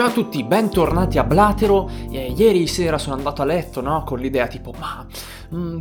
Ciao a tutti, bentornati a Blatero. Eh, ieri sera sono andato a letto, no? Con l'idea tipo, ma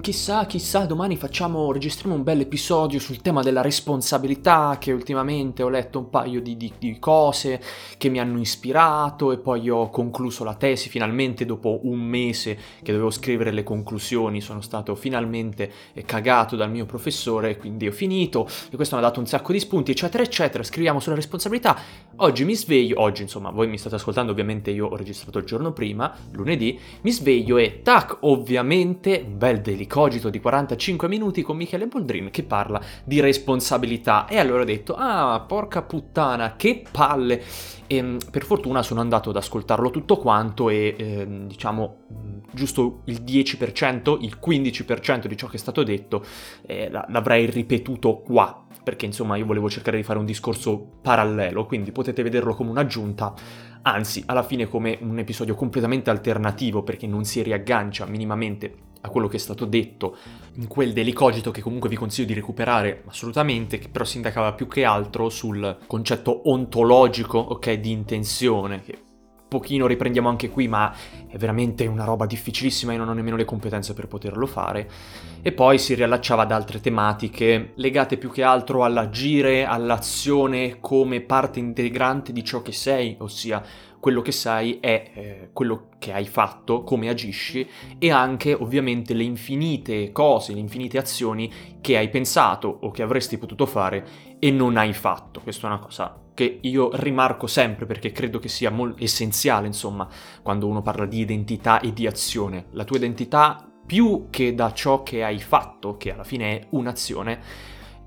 chissà, chissà, domani facciamo, registriamo un bel episodio sul tema della responsabilità, che ultimamente ho letto un paio di, di, di cose che mi hanno ispirato e poi ho concluso la tesi finalmente dopo un mese che dovevo scrivere le conclusioni, sono stato finalmente eh, cagato dal mio professore, quindi ho finito e questo mi ha dato un sacco di spunti, eccetera, eccetera. Scriviamo sulla responsabilità. Oggi mi sveglio, oggi insomma, voi mi state ascoltando, ovviamente io ho registrato il giorno prima, lunedì, mi sveglio e tac, ovviamente un bel delicogito di 45 minuti con Michele Boldrin che parla di responsabilità e allora ho detto, ah, porca puttana, che palle! E ehm, per fortuna sono andato ad ascoltarlo tutto quanto e eh, diciamo giusto il 10%, il 15% di ciò che è stato detto eh, l'avrei ripetuto qua perché insomma io volevo cercare di fare un discorso parallelo, quindi potete vederlo come un'aggiunta, anzi alla fine come un episodio completamente alternativo perché non si riaggancia minimamente a quello che è stato detto in quel delicogito che comunque vi consiglio di recuperare assolutamente, che però si indicava più che altro sul concetto ontologico, ok, di intenzione, che pochino riprendiamo anche qui, ma è veramente una roba difficilissima e non ho nemmeno le competenze per poterlo fare. E poi si riallacciava ad altre tematiche legate più che altro all'agire, all'azione come parte integrante di ciò che sei, ossia quello che sai è eh, quello che hai fatto, come agisci e anche ovviamente le infinite cose, le infinite azioni che hai pensato o che avresti potuto fare e non hai fatto. Questa è una cosa che io rimarco sempre perché credo che sia molto essenziale, insomma, quando uno parla di identità e di azione. La tua identità, più che da ciò che hai fatto, che alla fine è un'azione,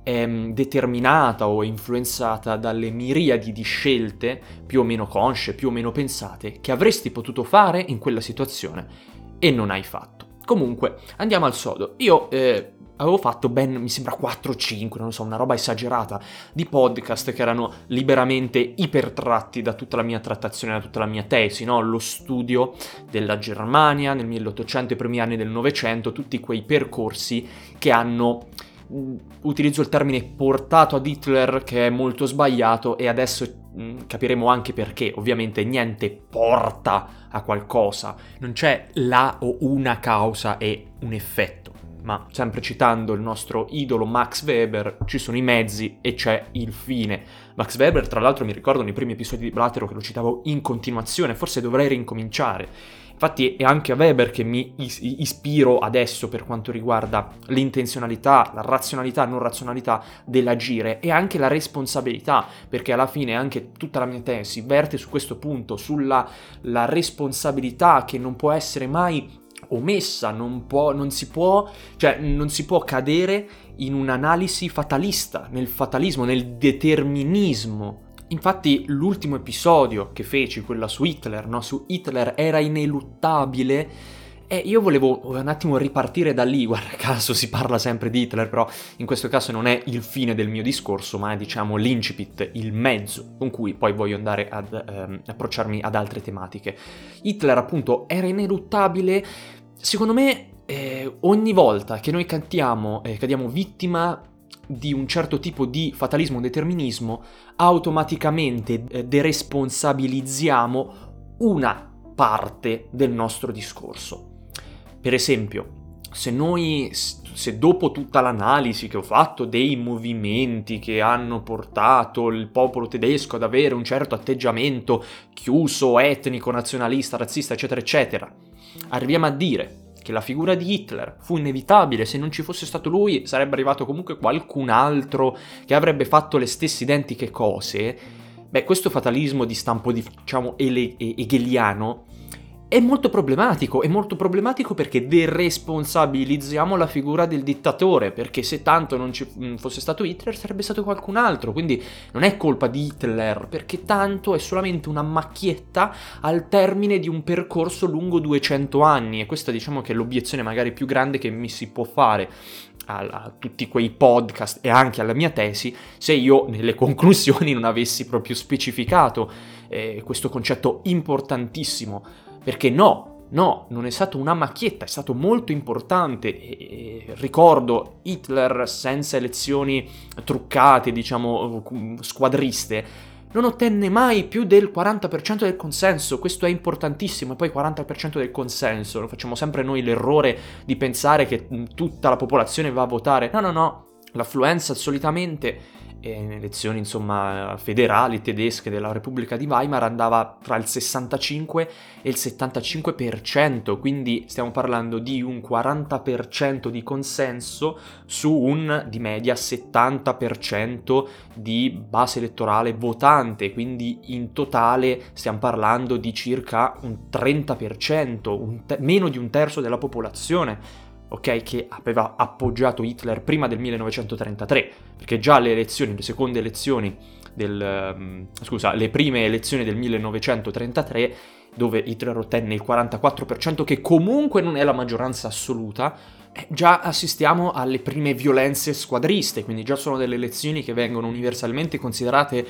è mm, determinata o influenzata dalle miriadi di scelte, più o meno consce, più o meno pensate, che avresti potuto fare in quella situazione e non hai fatto. Comunque, andiamo al sodo. Io eh, avevo fatto ben, mi sembra 4-5, non so, una roba esagerata, di podcast che erano liberamente ipertratti da tutta la mia trattazione, da tutta la mia tesi, no? Lo studio della Germania nel 1800 i primi anni del Novecento, tutti quei percorsi che hanno utilizzo il termine portato ad Hitler che è molto sbagliato e adesso mm, capiremo anche perché ovviamente niente porta a qualcosa non c'è la o una causa e un effetto ma sempre citando il nostro idolo Max Weber, ci sono i mezzi e c'è il fine. Max Weber, tra l'altro, mi ricordo nei primi episodi di Blatero che lo citavo in continuazione, forse dovrei rincominciare. Infatti è anche a Weber che mi is- ispiro adesso per quanto riguarda l'intenzionalità, la razionalità, non razionalità dell'agire e anche la responsabilità, perché alla fine anche tutta la mia tesi verte su questo punto, sulla responsabilità che non può essere mai omessa, non, può, non, si può, cioè, non si può cadere in un'analisi fatalista, nel fatalismo, nel determinismo. Infatti l'ultimo episodio che feci, quella su Hitler, no? su Hitler era ineluttabile, e io volevo un attimo ripartire da lì, guarda caso si parla sempre di Hitler, però in questo caso non è il fine del mio discorso, ma è diciamo l'incipit, il mezzo con cui poi voglio andare ad ehm, approcciarmi ad altre tematiche. Hitler appunto era ineluttabile, secondo me eh, ogni volta che noi cantiamo, eh, cadiamo vittima di un certo tipo di fatalismo determinismo, automaticamente eh, deresponsabilizziamo una parte del nostro discorso. Per esempio, se noi, se dopo tutta l'analisi che ho fatto dei movimenti che hanno portato il popolo tedesco ad avere un certo atteggiamento chiuso, etnico, nazionalista, razzista, eccetera, eccetera, arriviamo a dire che la figura di Hitler fu inevitabile, se non ci fosse stato lui sarebbe arrivato comunque qualcun altro che avrebbe fatto le stesse identiche cose, beh questo fatalismo di stampo diciamo hegeliano è molto problematico, è molto problematico perché deresponsabilizziamo la figura del dittatore, perché se tanto non ci mm, fosse stato Hitler sarebbe stato qualcun altro, quindi non è colpa di Hitler, perché tanto è solamente una macchietta al termine di un percorso lungo 200 anni. E questa diciamo che è l'obiezione magari più grande che mi si può fare a, tutti quei podcast e anche alla mia tesi se io nelle conclusioni non avessi proprio specificato eh, questo concetto importantissimo perché no, no, non è stato una macchietta, è stato molto importante. E, e, ricordo Hitler senza elezioni truccate, diciamo, squadriste, non ottenne mai più del 40% del consenso, questo è importantissimo, e poi 40% del consenso, facciamo sempre noi l'errore di pensare che tutta la popolazione va a votare, no no no, l'affluenza solitamente elezioni insomma federali tedesche della Repubblica di Weimar andava tra il 65 e il 75%, quindi stiamo parlando di un 40% di consenso su un di media 70% di base elettorale votante, quindi in totale stiamo parlando di circa un 30%, un te- meno di un terzo della popolazione ok, che aveva appoggiato Hitler prima del 1933, perché già le elezioni, le seconde elezioni del, um, scusa, le prime elezioni del 1933, dove Hitler ottenne il 44%, che comunque non è la maggioranza assoluta, eh, già assistiamo alle prime violenze squadriste, quindi già sono delle elezioni che vengono universalmente considerate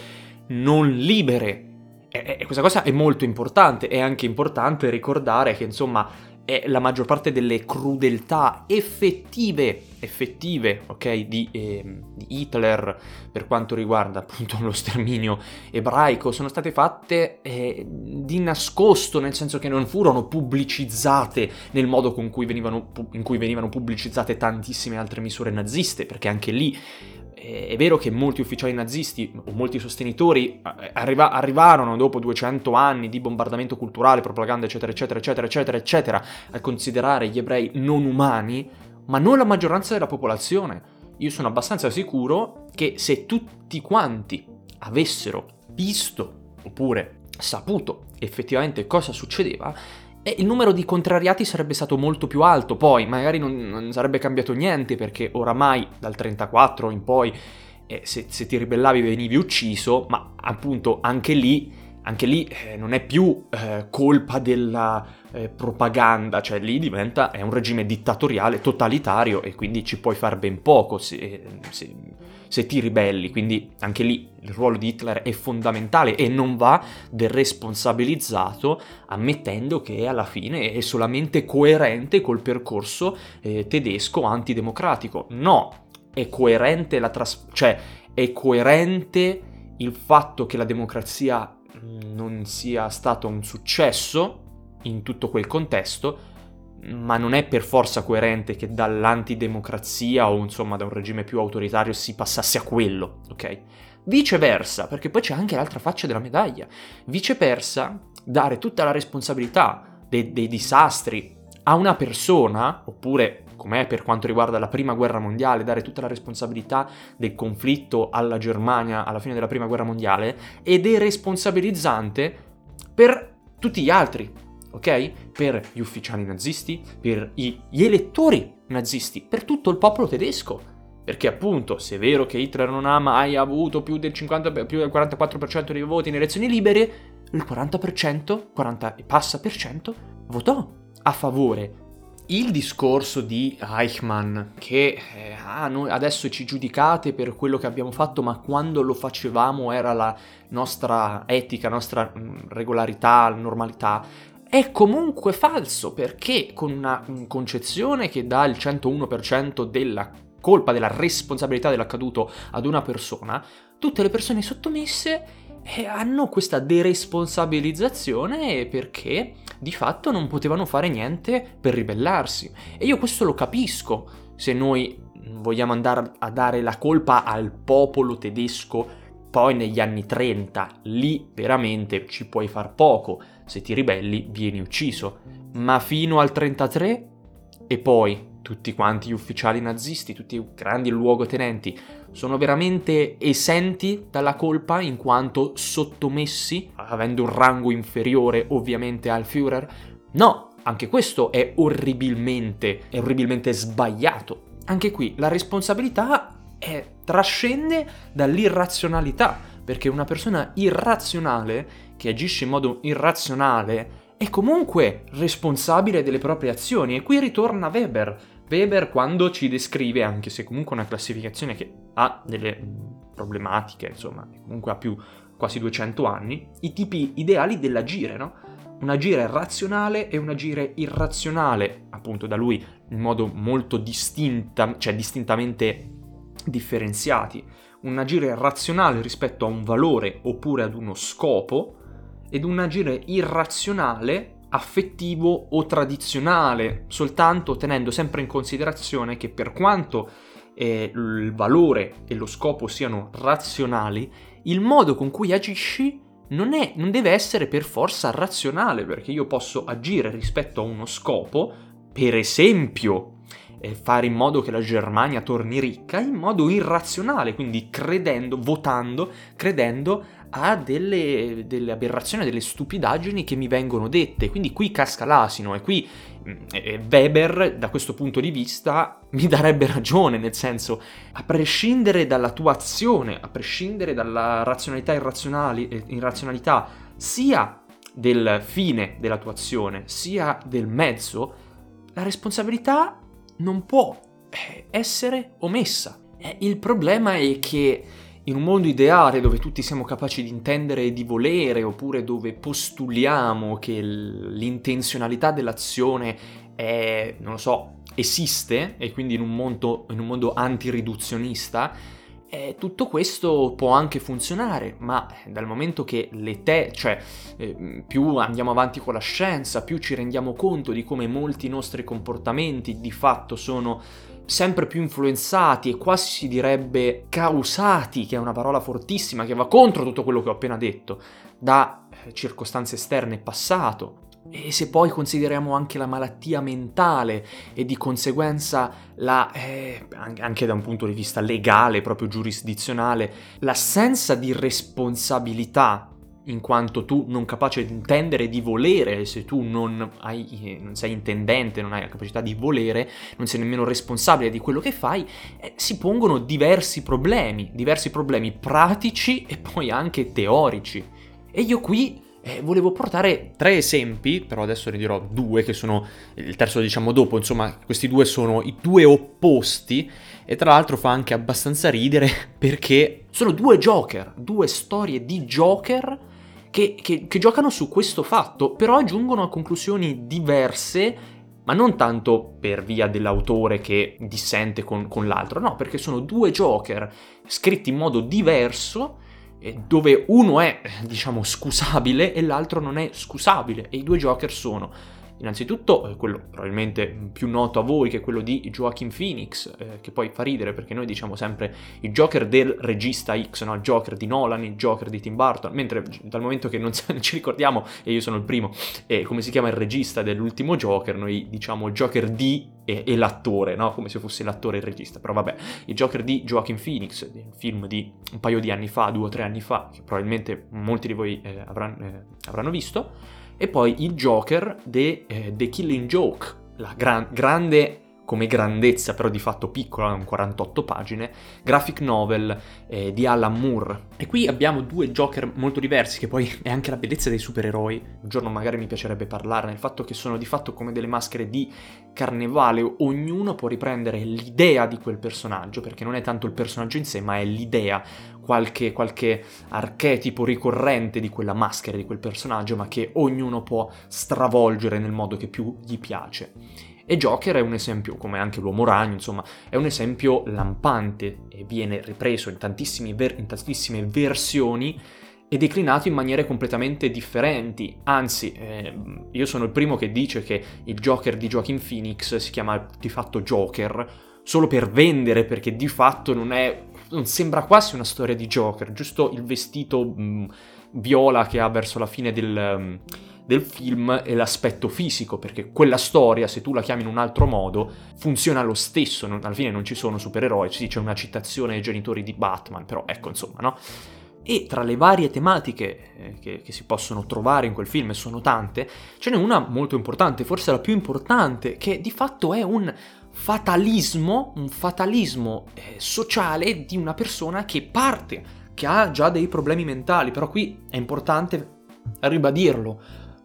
non libere. E questa cosa è molto importante, è anche importante ricordare che insomma è la maggior parte delle crudeltà effettive, effettive, ok, di, eh, di, Hitler per quanto riguarda appunto lo sterminio ebraico sono state fatte eh, di nascosto, nel senso che non furono pubblicizzate nel modo cui venivano, in cui venivano pubblicizzate tantissime altre misure naziste, perché anche lì è vero che molti ufficiali nazisti o molti sostenitori eh, arriva- arrivarono dopo 200 anni di bombardamento culturale, propaganda, eccetera, eccetera, eccetera, eccetera, eccetera, a considerare gli ebrei non umani, ma non la maggioranza della popolazione. Io sono abbastanza sicuro che se tutti quanti avessero visto oppure saputo effettivamente cosa succedeva, e il numero di contrariati sarebbe stato molto più alto, poi magari non, non sarebbe cambiato niente perché oramai dal 34 in poi eh, se, se, ti ribellavi venivi ucciso, ma appunto anche lì, anche lì eh, non è più eh, colpa della eh, propaganda, cioè lì diventa, è un regime dittatoriale, totalitario e quindi ci puoi fare ben poco se, se se ti ribelli, quindi anche lì il ruolo di Hitler è fondamentale e non va deresponsabilizzato ammettendo che alla fine è solamente coerente col percorso eh, tedesco antidemocratico. No, è coerente la tras- cioè è coerente il fatto che la democrazia non sia stato un successo in tutto quel contesto, ma non è per forza coerente che dall'antidemocrazia o insomma da un regime più autoritario si passasse a quello, ok? Viceversa, perché poi c'è anche l'altra faccia della medaglia. Viceversa, dare tutta la responsabilità dei, dei disastri a una persona, oppure come è per quanto riguarda la prima guerra mondiale, dare tutta la responsabilità del conflitto alla Germania alla fine della prima guerra mondiale, è responsabilizzante per tutti gli altri, ok? Per gli ufficiali nazisti, per gli elettori nazisti, per tutto il popolo tedesco. Perché appunto, se è vero che Hitler non ha mai avuto più del, 50, più del 44% dei voti in elezioni libere, il 40%, 40 e passa per cento, votò a favore. Il discorso di Eichmann, che eh, ah, adesso ci giudicate per quello che abbiamo fatto, ma quando lo facevamo era la nostra etica, nostra mh, regolarità, normalità, è comunque falso perché con una concezione che dà il 101% della colpa, della responsabilità dell'accaduto ad una persona, tutte le persone sottomesse eh, hanno questa deresponsabilizzazione perché di fatto non potevano fare niente per ribellarsi. E io questo lo capisco se noi vogliamo andare a dare la colpa al popolo tedesco poi negli anni 30, lì veramente ci puoi far poco, se ti ribelli vieni ucciso. Ma fino al 33 e poi tutti quanti gli ufficiali nazisti, tutti i grandi luogotenenti, sono veramente esenti dalla colpa in quanto sottomessi, avendo un rango inferiore ovviamente al Führer? No, anche questo è orribilmente, è orribilmente sbagliato. Anche qui la responsabilità è, trascende dall'irrazionalità, perché una persona irrazionale, che agisce in modo irrazionale, è comunque responsabile delle proprie azioni. E qui ritorna Weber. Weber quando ci descrive, anche se comunque una classificazione che ha delle problematiche, insomma, comunque ha più quasi 200 anni, i tipi ideali dell'agire, no? Un agire razionale e un agire irrazionale, appunto da lui in modo molto distinta, cioè distintamente differenziati. Un agire razionale rispetto a un valore oppure ad uno scopo ed un agire irrazionale affettivo o tradizionale, soltanto tenendo sempre in considerazione che per quanto eh, il valore e lo scopo siano razionali, il modo con cui agisci non, è, non deve essere per forza razionale, perché io posso agire rispetto a uno scopo, per esempio eh, fare in modo che la Germania torni ricca, in modo irrazionale, quindi credendo, votando, credendo a delle, delle aberrazioni, delle stupidaggini che mi vengono dette. Quindi qui casca l'asino e qui mm, Weber da questo punto di vista mi darebbe ragione, nel senso, a prescindere dalla tua azione, a prescindere dalla razionalità e irrazionalità, sia del fine della tua azione, sia del mezzo, la responsabilità non può eh, essere omessa. Eh, il problema è che in un mondo ideale dove tutti siamo capaci di intendere e di volere, oppure dove postuliamo che l'intenzionalità dell'azione è, non lo so, esiste, e quindi in un mondo, in un mondo antiriduzionista, eh, tutto questo può anche funzionare, ma dal momento che le te, cioè eh, più andiamo avanti con la scienza, più ci rendiamo conto di come molti nostri comportamenti di fatto sono sempre più influenzati e quasi si direbbe causati, che è una parola fortissima che va contro tutto quello che ho appena detto, da eh, circostanze esterne passato. E se poi consideriamo anche la malattia mentale e di conseguenza la, eh, anche da un punto di vista legale, proprio giurisdizionale, l'assenza di responsabilità in quanto tu non capace di intendere di volere, se tu non, hai, non, sei intendente, non hai la capacità di volere, non sei nemmeno responsabile di quello che fai, eh, si pongono diversi problemi, diversi problemi pratici e poi anche teorici. E io qui eh, volevo portare tre esempi, però adesso ne dirò due che sono il terzo diciamo dopo, insomma questi due sono i due opposti e tra l'altro fa anche abbastanza ridere perché sono due Joker, due storie di Joker che, che, che giocano su questo fatto, però aggiungono a conclusioni diverse ma non tanto per via dell'autore che dissente con, con, l'altro, no, perché sono due Joker scritti in modo diverso, dove uno è, diciamo, scusabile e l'altro non è scusabile, e i due Joker sono Innanzitutto, eh, quello probabilmente più noto a voi, che è quello di Joaquin Phoenix, eh, che poi fa ridere perché noi diciamo sempre il Joker del regista X, no? il Joker di Nolan, il Joker di Tim Burton, mentre dal momento che non ci ricordiamo, e io sono il primo, e come si chiama il regista dell'ultimo Joker, noi diciamo Joker di e, e l'attore, no? come se fosse l'attore e il regista, però vabbè, il Joker di Joaquin Phoenix, un film di un paio di anni fa, due o tre anni fa, che probabilmente molti di voi eh, avranno, eh, avranno visto, e poi il Joker di eh, The Killing Joke, la gran- grande come grandezza, però di fatto piccola, 48 pagine, graphic novel eh, di Alan Moore. E qui abbiamo due Joker molto diversi, che poi è anche la bellezza dei supereroi. Un giorno magari mi piacerebbe parlarne, il fatto che sono di fatto come delle maschere di carnevale, ognuno può riprendere l'idea di quel personaggio, perché non è tanto il personaggio in sé, ma è l'idea, qualche, qualche archetipo ricorrente di quella maschera, di quel personaggio, ma che ognuno può stravolgere nel modo che più gli piace. E Joker è un esempio, come anche l'uomo ragno, insomma, è un esempio lampante e viene ripreso in, ver- in tantissime versioni e declinato in maniere completamente differenti. Anzi, eh, io sono il primo che dice che il Joker di Joaquin Phoenix si chiama di fatto Joker solo per vendere, perché di fatto non è. non sembra quasi una storia di Joker, giusto il vestito mh, viola che ha verso la fine del. Mh, del film è l'aspetto fisico, perché quella storia, se tu la chiami in un altro modo, funziona lo stesso, non, alla fine non ci sono supereroi, sì, c'è una citazione ai genitori di Batman, però ecco, insomma, no? E tra le varie tematiche eh, che, che, si possono trovare in quel film, e sono tante, ce n'è una molto importante, forse la più importante, che di fatto è un fatalismo, un fatalismo eh, sociale di una persona che parte, che ha già dei problemi mentali, però qui è importante ribadirlo,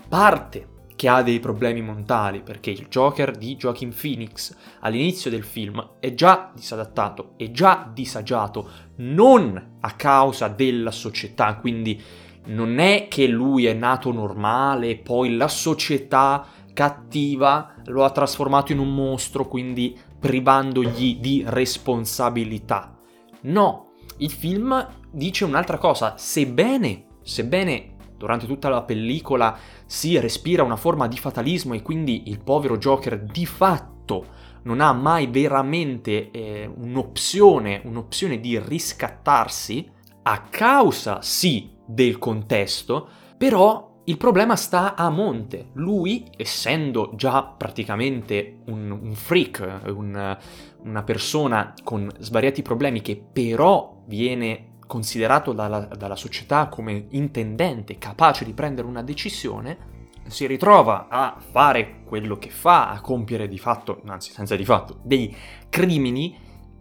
parte che ha dei problemi mentali, perché il Joker di Joaquin Phoenix all'inizio del film è già disadattato, è già disagiato, non a causa della società, quindi non è che lui è nato normale poi la società cattiva lo ha trasformato in un mostro, quindi privandogli di responsabilità. No, il film dice un'altra cosa, sebbene, sebbene durante tutta la pellicola si respira una forma di fatalismo e quindi il povero Joker di fatto non ha mai veramente eh, un'opzione, un'opzione di riscattarsi, a causa sì del contesto, però il problema sta a monte. Lui, essendo già praticamente un, un freak, un, una persona con svariati problemi che però viene considerato dalla, dalla società come intendente, capace di prendere una decisione, si ritrova a fare quello che fa, a compiere di fatto, anzi senza di fatto, dei crimini,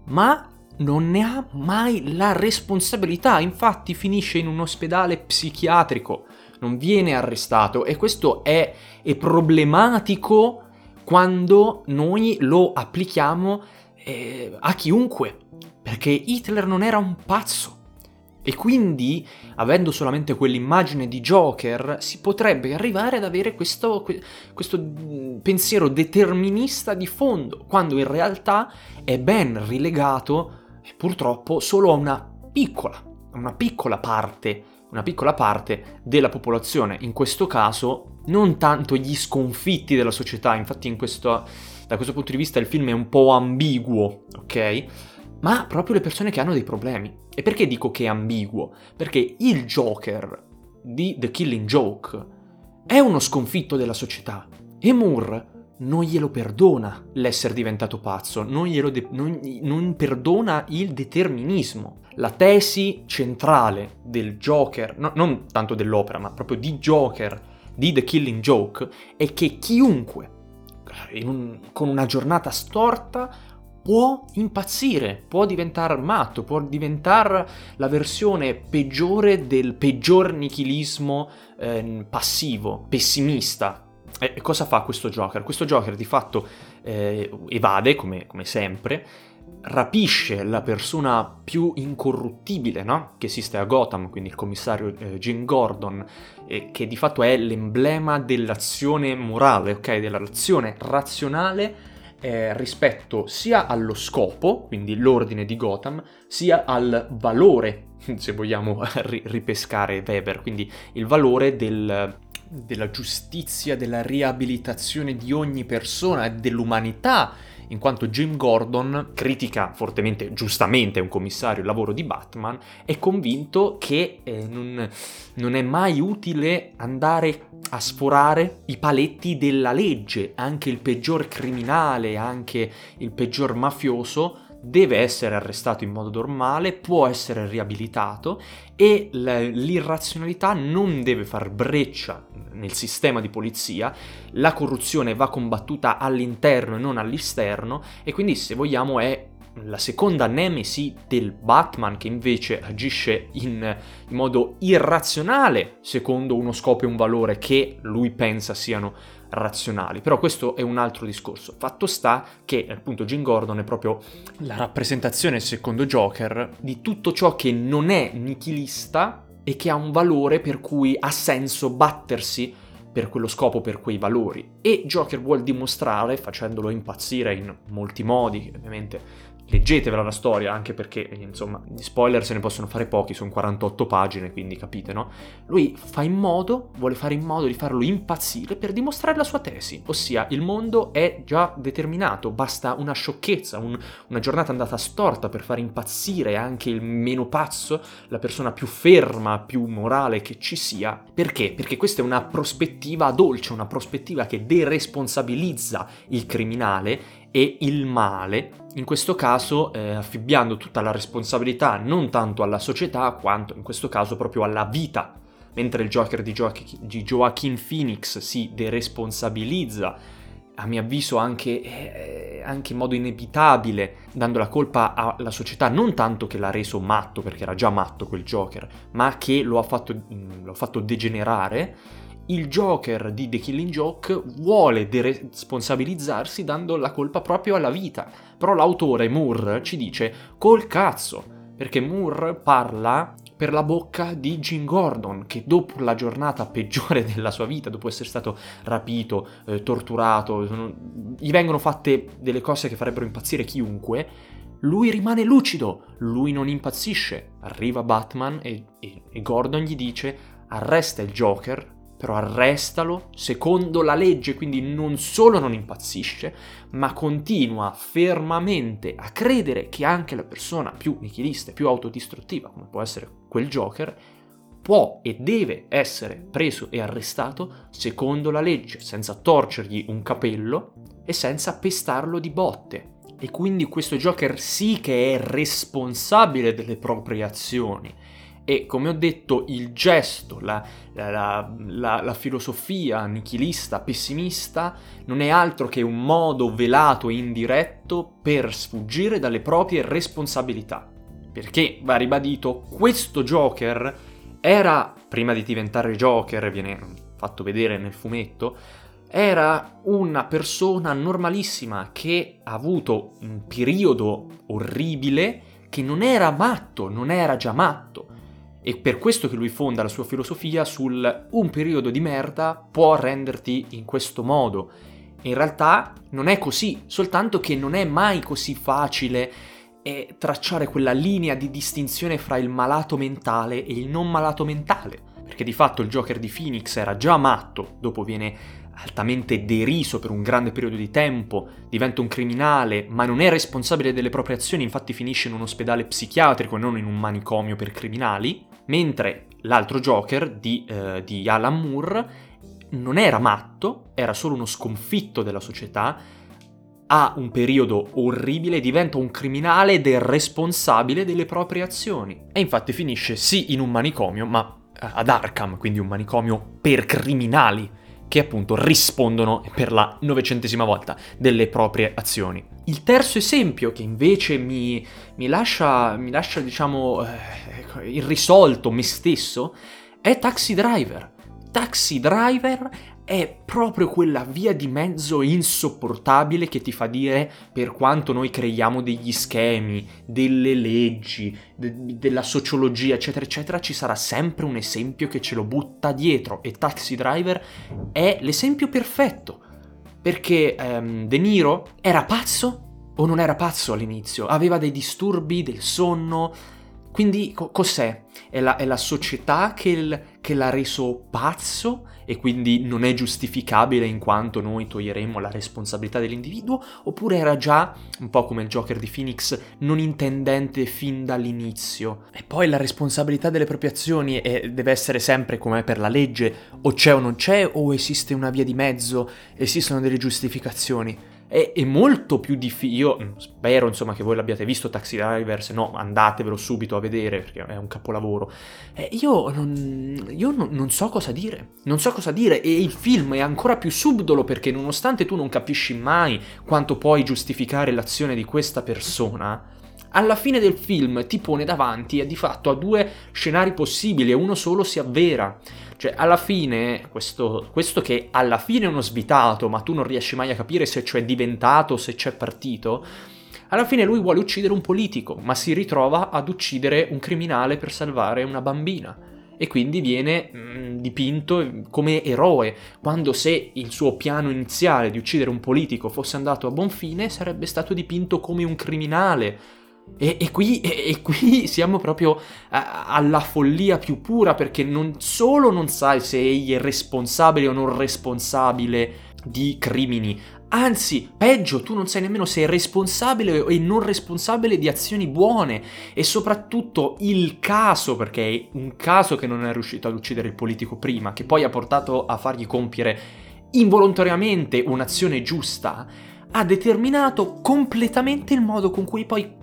ma non ne ha mai la responsabilità, infatti finisce in un ospedale psichiatrico, non viene arrestato e questo è, è problematico quando noi lo applichiamo eh, a chiunque, perché Hitler non era un pazzo. E quindi, avendo solamente quell'immagine di Joker, si potrebbe arrivare ad avere questo, questo, mm, pensiero determinista di fondo, quando in realtà è ben rilegato, purtroppo, solo a una piccola, una piccola parte, una piccola parte della popolazione. In questo caso, non tanto gli sconfitti della società, infatti questo, da questo punto di vista il film è un po' ambiguo, ok? Ma proprio le persone che hanno dei problemi. E perché dico che è ambiguo? Perché il Joker di The Killing Joke è uno sconfitto della società e Moore non glielo perdona l'essere diventato pazzo, non, de- non, non perdona il determinismo. La tesi centrale del Joker, no, non tanto dell'opera, ma proprio di Joker, di The Killing Joke, è che chiunque un, con una giornata storta può impazzire, può diventare matto, può diventare la versione peggiore del peggior nichilismo eh, passivo, pessimista. E cosa fa questo Joker? Questo Joker di fatto eh, evade, come, come, sempre, rapisce la persona più incorruttibile no? che esiste a Gotham, quindi il commissario eh, Jim Gordon, eh, che di fatto è l'emblema dell'azione morale, ok? Dell'azione razionale eh, rispetto sia allo scopo, quindi l'ordine di Gotham, sia al valore, se vogliamo ripescare Weber, quindi il valore del, della giustizia, della riabilitazione di ogni persona e dell'umanità in quanto Jim Gordon critica fortemente, giustamente, un commissario il lavoro di Batman, è convinto che eh, non, non è mai utile andare a sforare i paletti della legge, anche il peggior criminale, anche il peggior mafioso deve essere arrestato in modo normale, può essere riabilitato e l'irrazionalità non deve far breccia nel sistema di polizia, la corruzione va combattuta all'interno e non all'esterno e quindi se vogliamo è la seconda nemesi del Batman che invece agisce in, in, modo irrazionale secondo uno scopo e un valore che lui pensa siano razionali. Però questo è un altro discorso. Fatto sta che appunto Jim Gordon è proprio la rappresentazione secondo Joker di tutto ciò che non è nichilista e che ha un valore per cui ha senso battersi per quello scopo, per quei valori. E Joker vuole dimostrare, facendolo impazzire in molti modi, ovviamente leggetevela la storia, anche perché, insomma, gli spoiler se ne possono fare pochi, sono 48 pagine, quindi capite, no? Lui fa in modo, vuole fare in modo di farlo impazzire per dimostrare la sua tesi, ossia il mondo è già determinato, basta una sciocchezza, un, una giornata andata storta per far impazzire anche il meno pazzo, la persona più ferma, più morale che ci sia. Perché? Perché questa è una prospettiva dolce, una prospettiva che deresponsabilizza il criminale e il male, in questo caso eh, affibbiando tutta la responsabilità non tanto alla società quanto in questo caso proprio alla vita. Mentre il Joker di, Gio- di Joaquin Phoenix si deresponsabilizza, a mio avviso anche, eh, anche, in modo inevitabile, dando la colpa alla società, non tanto che l'ha reso matto, perché era già matto quel Joker, ma che lo ha fatto, lo ha fatto degenerare, il Joker di The Killing Joke vuole deresponsabilizzarsi dando la colpa proprio alla vita. Però l'autore Moore ci dice col cazzo, perché Moore parla per la bocca di Jim Gordon, che dopo la giornata peggiore della sua vita, dopo essere stato rapito, eh, torturato, gli vengono fatte delle cose che farebbero impazzire chiunque, lui rimane lucido, lui non impazzisce. Arriva Batman e, e, e Gordon gli dice arresta il Joker, però arrestalo secondo la legge, quindi non solo non impazzisce, ma continua fermamente a credere che anche la persona più nichilista e più autodistruttiva, come può essere quel Joker, può e deve essere preso e arrestato secondo la legge, senza torcergli un capello e senza pestarlo di botte. E quindi questo Joker sì che è responsabile delle proprie azioni e come ho detto, il gesto, la, la, la, la, filosofia nichilista, pessimista, non è altro che un modo velato e indiretto per sfuggire dalle proprie responsabilità. Perché, va ribadito, questo Joker era, prima di diventare Joker, viene fatto vedere nel fumetto, era una persona normalissima che ha avuto un periodo orribile che non era matto, non era già matto è per questo che lui fonda la sua filosofia sul un periodo di merda può renderti in questo modo. In realtà non è così, soltanto che non è mai così facile eh, tracciare quella linea di distinzione fra il malato mentale e il non malato mentale. Perché di fatto il Joker di Phoenix era già matto, dopo viene altamente deriso per un grande periodo di tempo, diventa un criminale, ma non è responsabile delle proprie azioni, infatti finisce in un ospedale psichiatrico e non in un manicomio per criminali mentre l'altro Joker di, eh, di Alan Moore non era matto, era solo uno sconfitto della società, ha un periodo orribile, diventa un criminale ed è responsabile delle proprie azioni. E infatti finisce sì in un manicomio, ma eh, ad Arkham, quindi un manicomio per criminali che appunto rispondono per la novecentesima volta delle proprie azioni. Il terzo esempio che invece mi, mi lascia, mi lascia diciamo, eh, irrisolto me stesso è Taxi Driver. Taxi Driver è proprio quella via di mezzo insopportabile che ti fa dire per quanto noi creiamo degli schemi, delle leggi, de- della sociologia, eccetera, eccetera, ci sarà sempre un esempio che ce lo butta dietro e Taxi Driver è l'esempio perfetto. Perché um, De Niro era pazzo o non era pazzo all'inizio? Aveva dei disturbi del sonno, quindi co- cos'è? È la, è la società che, il, che, l'ha reso pazzo e quindi non è giustificabile in quanto noi toglieremo la responsabilità dell'individuo? Oppure era già, un po' come il Joker di Phoenix, non intendente fin dall'inizio? E poi la responsabilità delle proprie azioni è, deve essere sempre come per la legge, o c'è o non c'è, o esiste una via di mezzo, esistono delle giustificazioni? È, è molto più difficile. Io spero insomma che voi l'abbiate visto Taxi Driver, se no andatevelo subito a vedere perché è un capolavoro. Eh, io non, io non, non so cosa dire, non so cosa dire e il film è ancora più subdolo perché nonostante tu non capisci mai quanto puoi giustificare l'azione di questa persona, alla fine del film ti pone davanti di fatto a due scenari possibili e uno solo si avvera. Cioè, alla fine, questo, questo che alla fine è uno svitato, ma tu non riesci mai a capire se c'è diventato, se c'è partito, alla fine lui vuole uccidere un politico, ma si ritrova ad uccidere un criminale per salvare una bambina. E quindi viene mh, mm, dipinto come eroe, quando se il suo piano iniziale di uccidere un politico fosse andato a buon fine, sarebbe stato dipinto come un criminale, e, e, qui, e, e, qui, siamo proprio a, alla follia più pura perché non solo non sai se egli è responsabile o non responsabile di crimini, anzi, peggio, tu non sai nemmeno se è responsabile o non responsabile di azioni buone. E soprattutto il caso, perché è un caso che non è riuscito ad uccidere il politico prima, che poi ha portato a fargli compiere involontariamente un'azione giusta, ha determinato completamente il modo con cui poi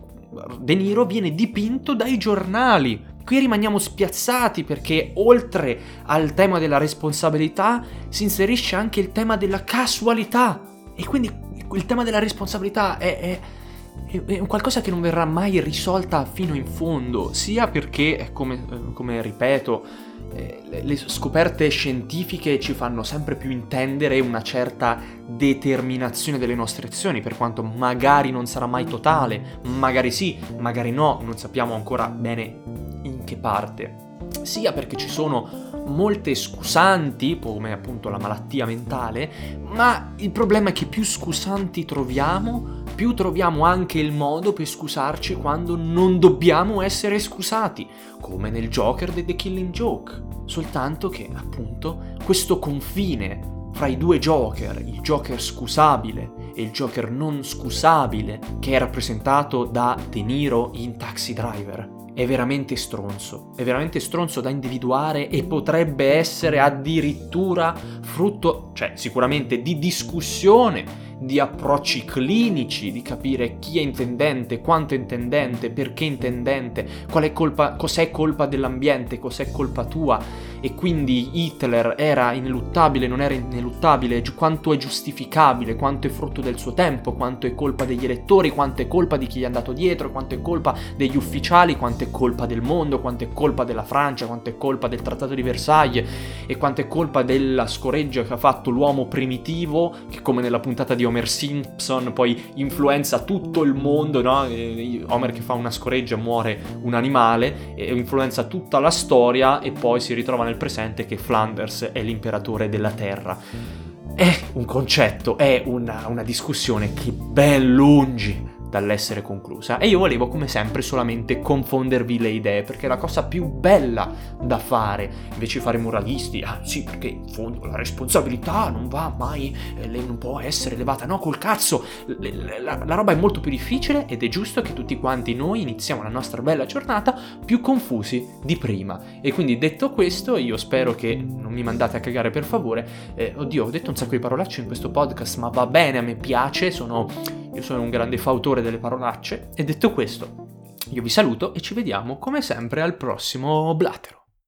De Niro viene dipinto dai giornali. Qui rimaniamo spiazzati perché oltre al tema della responsabilità si inserisce anche il tema della casualità. E quindi il tema della responsabilità è, è, è qualcosa che non verrà mai risolta fino in fondo, sia perché, come, come ripeto, eh, le scoperte scientifiche ci fanno sempre più intendere una certa determinazione delle nostre azioni, per quanto magari non sarà mai totale, magari sì, magari no, non sappiamo ancora bene in che parte. Sia perché ci sono molte scusanti, come appunto la malattia mentale, ma il problema è che più scusanti troviamo, più troviamo anche il modo per scusarci quando non dobbiamo essere scusati, come nel Joker di The Killing Joke. Soltanto che, appunto, questo confine fra i due Joker, il Joker scusabile e il Joker non scusabile, che è rappresentato da De Niro in Taxi Driver, è veramente stronzo, è veramente stronzo da individuare e potrebbe essere addirittura frutto, cioè sicuramente di discussione di approcci clinici, di capire chi è intendente, quanto è intendente, perché intendente, qual è colpa, cos'è colpa dell'ambiente, cos'è colpa tua e quindi Hitler era ineluttabile, non era ineluttabile, quanto è giustificabile, quanto è frutto del suo tempo, quanto è colpa degli elettori, quanto è colpa di chi gli è andato dietro, quanto è colpa degli ufficiali, quanto è colpa del mondo, quanto è colpa della Francia, quanto è colpa del Trattato di Versailles e quanto è colpa della scoreggia che ha fatto l'uomo primitivo, che come nella puntata di Homer Simpson poi influenza tutto il mondo, no? Homer che fa una scoreggia muore un animale influenza tutta la storia e poi si ritrova nel presente che Flanders è l'imperatore della terra. È un concetto, è una, una discussione che ben lungi dall'essere conclusa. E io volevo come sempre solamente confondervi le idee perché la cosa più bella da fare. Invece di fare moralisti ah sì perché in fondo la responsabilità non va mai eh, non può essere elevata no col cazzo la, la roba è molto più difficile ed è giusto che tutti quanti noi iniziamo la nostra bella giornata più confusi di prima. E quindi detto questo io spero che non mi mandate a cagare per favore. Eh, oddio ho detto un sacco di parolacce in questo podcast ma va bene a me piace sono io sono un grande fautore delle parolacce e detto questo, io vi saluto e ci vediamo come sempre al prossimo Blatero.